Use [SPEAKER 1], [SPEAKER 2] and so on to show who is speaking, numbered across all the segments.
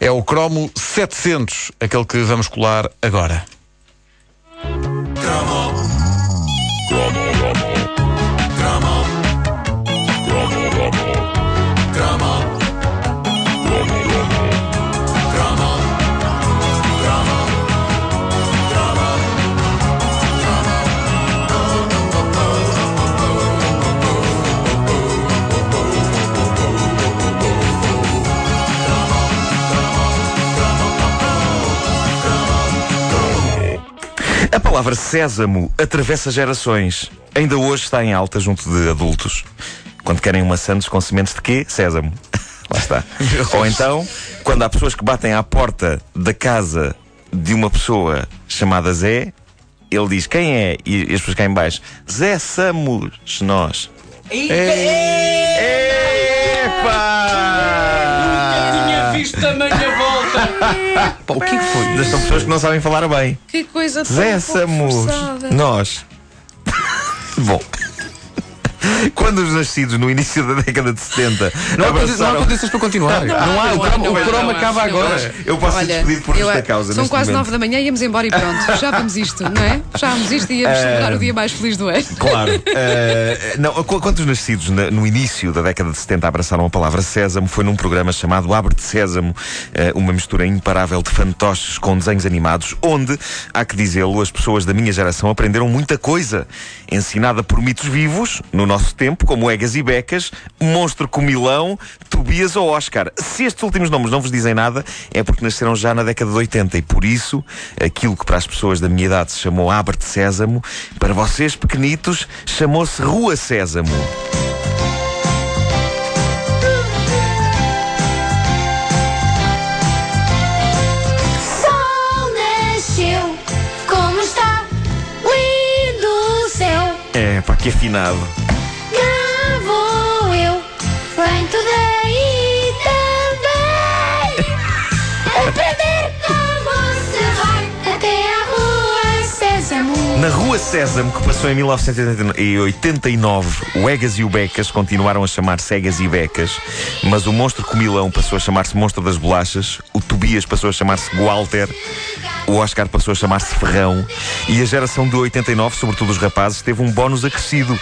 [SPEAKER 1] É o cromo 700, aquele que vamos colar agora.
[SPEAKER 2] A palavra sésamo atravessa gerações. Ainda hoje está em alta junto de adultos. Quando querem uma sandes com sementes de quê? Sésamo. Lá está. Ou então, quando há pessoas que batem à porta da casa de uma pessoa chamada Zé, ele diz quem é? E as pessoas cá em baixo, Zé Samos, nós. Epa!
[SPEAKER 3] visto tamanha volta.
[SPEAKER 1] Pá, o que é que foi?
[SPEAKER 2] Ainda São pessoas que não sabem falar bem.
[SPEAKER 3] que coisa tão
[SPEAKER 2] Zé
[SPEAKER 3] forçada.
[SPEAKER 2] nós. Bom. Quando os nascidos no início da década de 70
[SPEAKER 1] Não não há
[SPEAKER 2] abraçaram-
[SPEAKER 1] condições para continuar. Não, há, o
[SPEAKER 3] não há,
[SPEAKER 1] cromo,
[SPEAKER 3] não
[SPEAKER 1] o cromo
[SPEAKER 3] não
[SPEAKER 1] acaba
[SPEAKER 3] não
[SPEAKER 1] agora.
[SPEAKER 2] Eu posso ser despedido por
[SPEAKER 3] eu-
[SPEAKER 2] justa causa.
[SPEAKER 3] São quase
[SPEAKER 2] momento.
[SPEAKER 3] nove da manhã, íamos embora e pronto. Já vamos isto, não é? Já vamos isto e íamos celebrar o dia mais feliz do ano.
[SPEAKER 2] Claro. Eh, não, qu- quando os nascidos na- no início da década de 70 abraçaram a palavra sésamo, foi num programa chamado Abre-te Sésamo, eh, uma mistura imparável de fantoches com desenhos animados, onde, há que dizê-lo, as pessoas da minha geração aprenderam muita coisa, ensinada por mitos vivos, no nosso tempo, como Egas e Becas, Monstro Comilão, Tobias ou Oscar. Se estes últimos nomes não vos dizem nada, é porque nasceram já na década de 80 e por isso, aquilo que para as pessoas da minha idade se chamou Abre-te Sésamo, para vocês pequenitos, chamou-se Rua Sésamo.
[SPEAKER 4] Sol nasceu, como está lindo o céu.
[SPEAKER 2] É, pá, que afinado. Na Rua Sésamo, que passou em 1989, o Egas e o Becas continuaram a chamar-se Egas e Becas, mas o Monstro Comilão passou a chamar-se Monstro das Bolachas, o Tobias passou a chamar-se Walter, o Oscar passou a chamar-se Ferrão, e a geração de 89, sobretudo os rapazes, teve um bónus acrescido.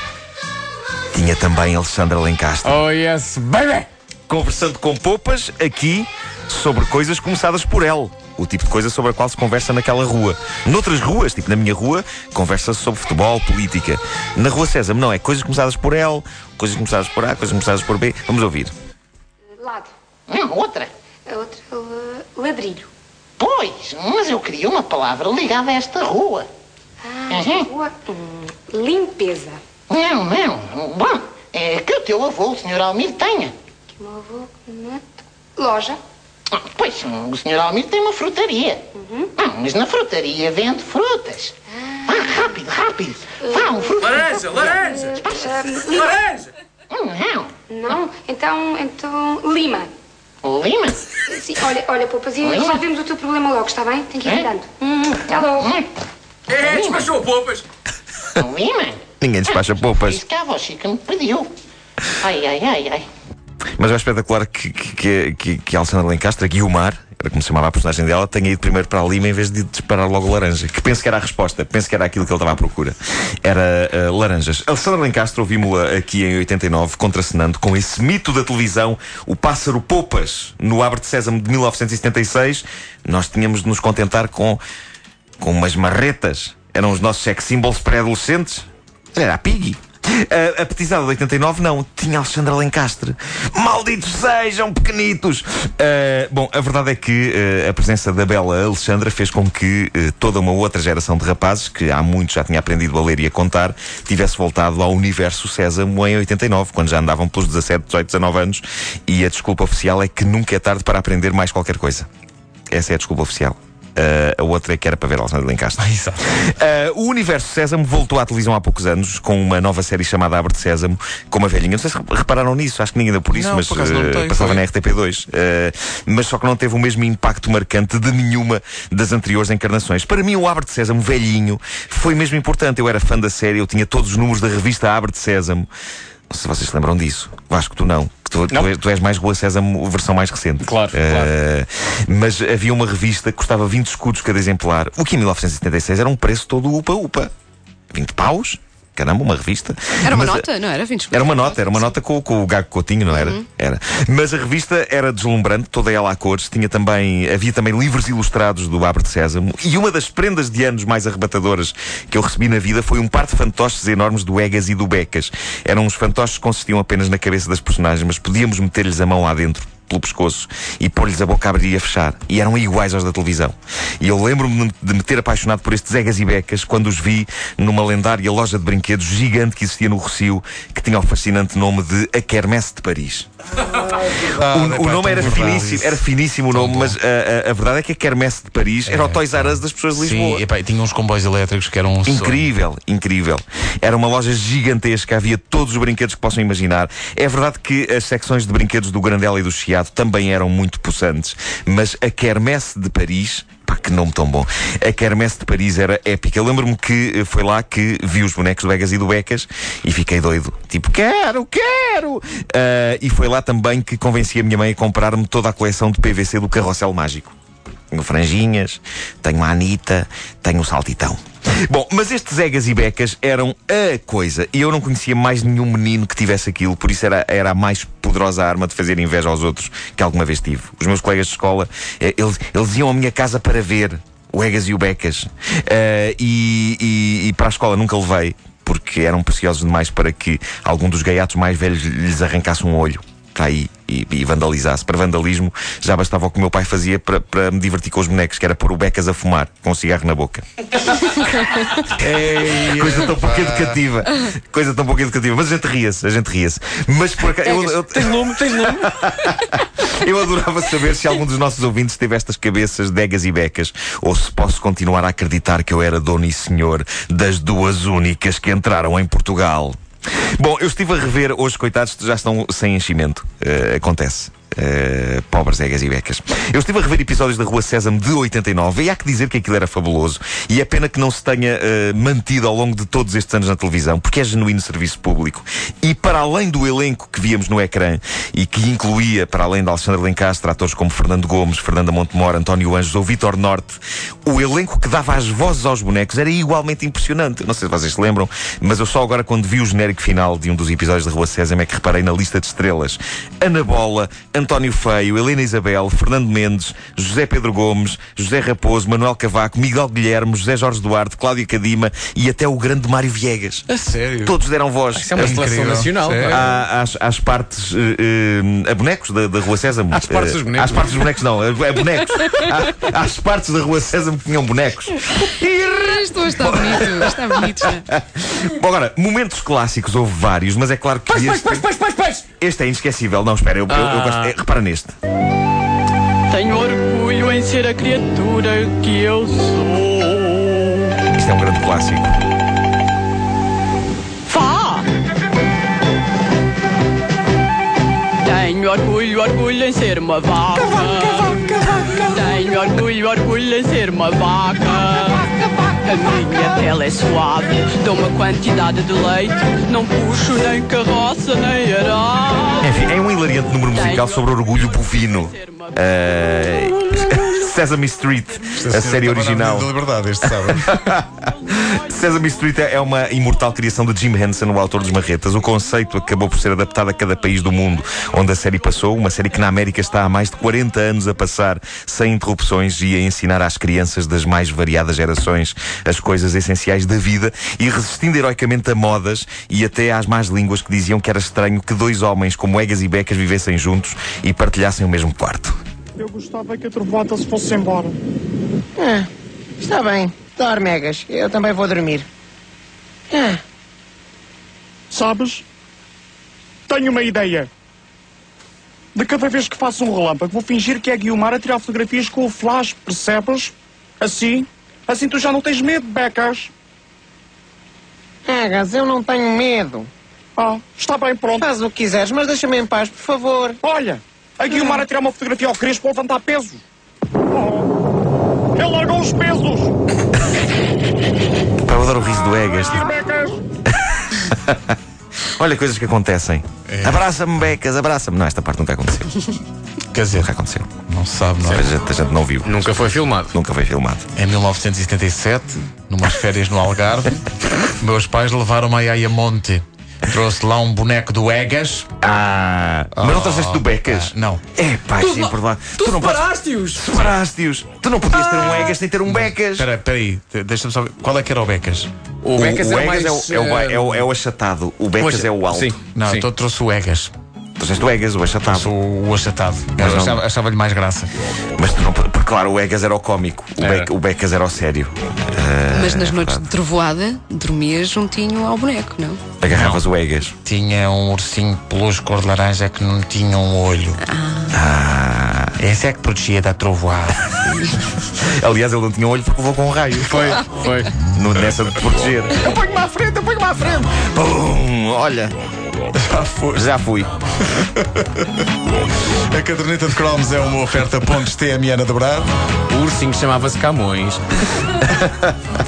[SPEAKER 2] Tinha também Alexandra Lencastre.
[SPEAKER 1] Oh yes, baby!
[SPEAKER 2] Conversando com Popas, aqui, sobre coisas começadas por L. O tipo de coisa sobre a qual se conversa naquela rua. Noutras ruas, tipo na minha rua, conversa-se sobre futebol, política. Na rua Sésamo, não, é coisas começadas por L, coisas começadas por A, coisas começadas por B. Vamos ouvir.
[SPEAKER 5] Lado.
[SPEAKER 6] Hum, outra.
[SPEAKER 5] A outra, la- ladrilho.
[SPEAKER 6] Pois, mas eu queria uma palavra ligada a esta rua.
[SPEAKER 5] Ah,
[SPEAKER 6] Uhum.
[SPEAKER 5] rua. hum, limpeza.
[SPEAKER 6] Não, não. Bom, é que o teu avô, o Sr. Almir, tenha.
[SPEAKER 5] Que o meu avô. né? Loja.
[SPEAKER 6] Ah, Pois, o Sr. Almir tem uma frutaria. Ah, mas na frutaria vende frutas. Ah, rápido, rápido. Vá, um fruto.
[SPEAKER 3] Laranja, laranja,
[SPEAKER 5] Ah, lima.
[SPEAKER 3] laranja.
[SPEAKER 6] Hum, Não.
[SPEAKER 5] Não? Então. Então. Lima.
[SPEAKER 6] Lima?
[SPEAKER 5] Sim, olha, olha, Poupas, e resolvemos o teu problema logo, está bem? Tem que ir
[SPEAKER 6] É?
[SPEAKER 5] andando. Hum, até logo.
[SPEAKER 6] Hum,
[SPEAKER 3] É, despachou poupas.
[SPEAKER 6] Lima?
[SPEAKER 2] Ninguém despacha
[SPEAKER 6] Isso
[SPEAKER 2] Popas.
[SPEAKER 6] que a avó Chica me pediu. Ai, ai, ai, ai.
[SPEAKER 2] Mas é espetacular que, que, que, que, a Alexandra Lencastre, Guiomar, era como se chamava a personagem dela, tenha ido primeiro para a Lima em vez de disparar logo laranja. Que penso que era a resposta, penso que era aquilo que ele estava à procura. Era ah, laranjas. Alexandra Lencastre, ouvimos-la aqui em 89, contracenando com esse mito da televisão, o pássaro Popas, no Abre de Sésamo de 1976. Nós tínhamos de nos contentar com, com umas marretas. Eram os nossos sex symbols pré-adolescentes. Era a Piggy. A, a petizada de 89 não, tinha Alexandra Lencastre. Malditos sejam, pequenitos! Ah, bom, a verdade é que ah, a presença da bela Alexandra fez com que ah, toda uma outra geração de rapazes, que há muito já tinha aprendido a ler e a contar, tivesse voltado ao universo Sésamo em 89, quando já andavam pelos 17, 18, 19 anos. E a desculpa oficial é que nunca é tarde para aprender mais qualquer coisa. Essa é a desculpa oficial. Ah, a outra é que era para ver Alexandre Lencastre.
[SPEAKER 1] Exato.
[SPEAKER 2] Ah, o Universo Sésamo voltou à televisão há poucos anos com uma nova série chamada Abre de Sésamo, com uma velhinha. Não sei se repararam nisso, acho que ninguém deu por isso,
[SPEAKER 1] Não,
[SPEAKER 2] mas
[SPEAKER 1] por tem,
[SPEAKER 2] passava
[SPEAKER 1] foi.
[SPEAKER 2] na RTP2. Ah, mas só que não teve o mesmo impacto marcante de nenhuma das anteriores encarnações. Para mim, o Abre de Sésamo, velhinho, foi mesmo importante. Eu era fã da série, eu tinha todos os números da revista Abre de Sésamo. Não sei se vocês se lembram disso. Vasco, tu não. Tu, tu és, tu és mais Rua Sésamo, versão mais recente.
[SPEAKER 7] Claro,
[SPEAKER 2] Eh, Mas havia uma revista que custava 20 escudos cada exemplar, o que em 1976 era um preço todo upa-upa. 20 paus? Caramba, uma revista.
[SPEAKER 3] Era uma
[SPEAKER 2] Mas,
[SPEAKER 3] nota, não era? 20
[SPEAKER 2] Era uma nota, era uma nota com, com o Gago Coutinho, não era? Era. Mas a revista era deslumbrante, toda ela a cores. Tinha também, havia também livros ilustrados do Abre de Sésamo. E uma das prendas de anos mais arrebatadoras que eu recebi na vida foi um par de fantoches enormes do Egas e do Becas. Eram uns fantoches que consistiam apenas na cabeça das personagens, mas podíamos meter-lhes a mão lá dentro. Pelo pescoço e pôr-lhes a boca a abrir e a fechar. E eram iguais aos da televisão. E eu lembro-me de me ter apaixonado por estes Egas e Becas quando os vi numa lendária loja de brinquedos gigante que existia no Rocio, que tinha o fascinante nome de A Quermesse de Paris. O, o nome era finíssimo, era finíssimo o nome, mas a, a- a verdade é que a Quermesse de Paris era o Toys R Us das pessoas de Lisboa.
[SPEAKER 1] Sim, epá, e tinha uns comboios elétricos que eram um sonho.
[SPEAKER 2] Incrível, incrível. Era uma loja gigantesca, havia todos os brinquedos que possam imaginar. É verdade que as secções de brinquedos do Grandela e do Chiado também eram muito possantes, mas a Quermesse de Paris. Pá, que nome tão bom. A Quermesse de Paris era épica. Lembro-me que eh, foi lá que vi os bonecos do Egas e do Becas e fiquei doido. Tipo, quero, quero! Ah, e foi lá também que convenci a minha mãe a comprar-me toda a coleção de PVC do Carrossel Mágico. Tenho franjinhas, tenho a Anitta, tenho o saltitão. Bom, mas estes Egas e Becas eram a coisa. E eu não conhecia mais nenhum menino que tivesse aquilo, por isso era, era a mais poderosa arma de fazer inveja aos outros que alguma vez tive. Os meus colegas de escola, eh, eles, eles iam à minha casa para ver o Egas e o Becas. Eh, e, e- e para a escola nunca levei, porque eram preciosos demais para que algum dos gaiatos mais velhos lhes arrancasse um olho. Está aí e, e vandalizasse. Para vandalismo já bastava o que o meu pai fazia para, para me divertir com os bonecos, que era pôr o Becas a fumar, com um cigarro na boca. Coisa tão pouco educativa. Coisa tão pouco educativa. Mas a gente ria-se, a gente ria-se. Mas por acaso. Eu, eu,
[SPEAKER 7] Tens lume, tens lume.
[SPEAKER 2] eu adorava saber se algum dos nossos ouvintes teve estas cabeças degas e becas, ou se posso continuar a acreditar que eu era dono e senhor das duas únicas que entraram em Portugal. Bom, eu estive a rever, hoje, coitados, já estão sem enchimento. Eh, acontece. Eh, pobres egas e becas. Eu estive a rever episódios da Rua Sésamo de 89 e há que dizer que aquilo era fabuloso. E é pena que não se tenha eh, mantido ao longo de todos estes anos na televisão, porque é genuíno serviço público. E para além do elenco que víamos no ecrã e que incluía, para além de Alexandre Lencastre, atores como Fernando Gomes, Fernanda Montemor, António Anjos ou Vítor Norte, o elenco que dava as vozes aos bonecos era igualmente impressionante. Não sei se vocês se lembram, mas eu só agora, quando vi o genérico final de um dos episódios da Rua Sésamo, é que reparei na lista de estrelas. Ana Bola, António Feio, Helena Isabel, Fernando Mendes, José Pedro Gomes, José Raposo, Manuel Cavaco, Miguel Guilherme, José Jorge Duarte, Cláudia Cadima e até o grande Mário Viegas.
[SPEAKER 1] A sério?
[SPEAKER 2] Todos deram voz.
[SPEAKER 7] Isso é uma seleção
[SPEAKER 1] incrível.
[SPEAKER 7] nacional.
[SPEAKER 2] À- às, às partes eh, eh, a bonecos da, da Rua Sésamo.
[SPEAKER 7] Às partes dos
[SPEAKER 2] Eh,
[SPEAKER 7] bonecos.
[SPEAKER 2] Às partes dos bonecos, não. A, a bonecos. À- às partes da Rua Sésamo que tinham bonecos.
[SPEAKER 3] Isto está bonito, está bonito já.
[SPEAKER 2] Bom, agora, momentos clássicos houve vários, mas é claro que
[SPEAKER 7] Pais,
[SPEAKER 2] este,
[SPEAKER 7] pais, pais, pais, pais.
[SPEAKER 2] este é inesquecível. Não, espera, eu, eu- eu
[SPEAKER 7] Ah.
[SPEAKER 2] gosto. é, repara neste.
[SPEAKER 8] Tenho orgulho em ser a criatura que eu sou.
[SPEAKER 2] Isto é um grande clássico.
[SPEAKER 8] Vá! Tenho orgulho, orgulho em ser uma vaca. Tenho orgulho, orgulho em ser uma vaca. A minha pele é suave, dou uma quantidade de leite. Não puxo nem carroça nem arado.
[SPEAKER 2] Enfim, é um hilariante número musical sobre orgulho bovino. Eh, Sesame Street, a série original.
[SPEAKER 1] Da liberdade este sábado.
[SPEAKER 2] Sesame Street é uma imortal criação de Jim Henson, o autor dos Marretas. O conceito acabou por ser adaptado a cada país do mundo onde a série passou. Uma série que na América está há mais de 40 anos a passar sem interrupções e a ensinar às crianças das mais variadas gerações as coisas essenciais da vida e resistindo heroicamente a modas e até às más línguas que diziam que era estranho que dois homens como Egas e Becas vivessem juntos e partilhassem o mesmo quarto.
[SPEAKER 9] Eu gostava que a trovoada se fosse embora.
[SPEAKER 10] Ah, está bem. Dorme, Egas. Eu também vou dormir. Ah,
[SPEAKER 9] Sabes? Tenho uma ideia. De cada vez que faço um relâmpago, vou fingir que é Guiomar a tirar fotografias com o flash, percebes? Assim, assim tu já não tens medo, Becas.
[SPEAKER 10] Egas, eu não tenho medo.
[SPEAKER 9] Ah, está bem, pronto.
[SPEAKER 10] Faz o que quiseres, mas deixa-me em paz, por favor.
[SPEAKER 9] Olha, a Guiomar a tirar uma fotografia ao Crespo para levantar pesos. Oh, ele largou os pesos.
[SPEAKER 2] Eu adoro o riso do Egas.
[SPEAKER 9] Becas.
[SPEAKER 2] Olha coisas que acontecem.
[SPEAKER 1] É.
[SPEAKER 2] Abraça-me, Becas, abraça-me. Não, esta parte nunca aconteceu.
[SPEAKER 1] Quer dizer,
[SPEAKER 2] Nunca aconteceu.
[SPEAKER 1] não se sabe, não
[SPEAKER 2] A
[SPEAKER 1] é?
[SPEAKER 2] gente, a gente não viu.
[SPEAKER 7] Nunca foi filmado.
[SPEAKER 2] Nunca foi filmado.
[SPEAKER 1] Em 1977, numas férias no Algarve, meus pais levaram-me a Ayamonte. Trouxe lá um boneco do Egas.
[SPEAKER 2] Ah, mas não trouxeste do Becas?
[SPEAKER 1] Ah, não.
[SPEAKER 2] É, pá, sim, por lá. Tu, não podes.
[SPEAKER 7] separaste-os!
[SPEAKER 2] Separaste-os. Tu não podias ter um Egas nem ter um Becas.
[SPEAKER 1] Espera, espera aí, de- deixa-me só ver. Qual é que era o Becas?
[SPEAKER 7] O Becas é o mais...
[SPEAKER 2] Egas é o, é, o, é, o, é o achatado. O Becas é o alto.
[SPEAKER 7] Sim,
[SPEAKER 1] Não,
[SPEAKER 7] sim.
[SPEAKER 1] então trouxe o Egas.
[SPEAKER 2] Trouxeste o Egas, o achatado.
[SPEAKER 1] Trouxe o, o achatado.
[SPEAKER 2] Mas
[SPEAKER 1] Eu
[SPEAKER 2] não-
[SPEAKER 1] achava- Achava-lhe mais graça.
[SPEAKER 2] Mas tu não. Porque, claro, o Egas era o cómico. O,
[SPEAKER 7] Era.
[SPEAKER 2] Bec- o Becas era o sério.
[SPEAKER 3] Mas nas noites de trovoada, dormias juntinho ao boneco, não?
[SPEAKER 2] Agarravas o Egas.
[SPEAKER 1] Tinha um ursinho peluche cor de laranja que não tinha um olho.
[SPEAKER 2] Ah.
[SPEAKER 1] Esse é que protegia da trovoada.
[SPEAKER 2] Aliás, ele não tinha olho porque levou com um raio.
[SPEAKER 7] Foi, foi.
[SPEAKER 2] No, nessa de proteger. Eu ponho-me à frente, eu ponho-me à frente. Pum! Olha,
[SPEAKER 1] Já foi.
[SPEAKER 2] já fui.
[SPEAKER 1] A caderneta de cromos é uma oferta pontos TMN a dobrar.
[SPEAKER 7] O ursinho chamava-se Camões.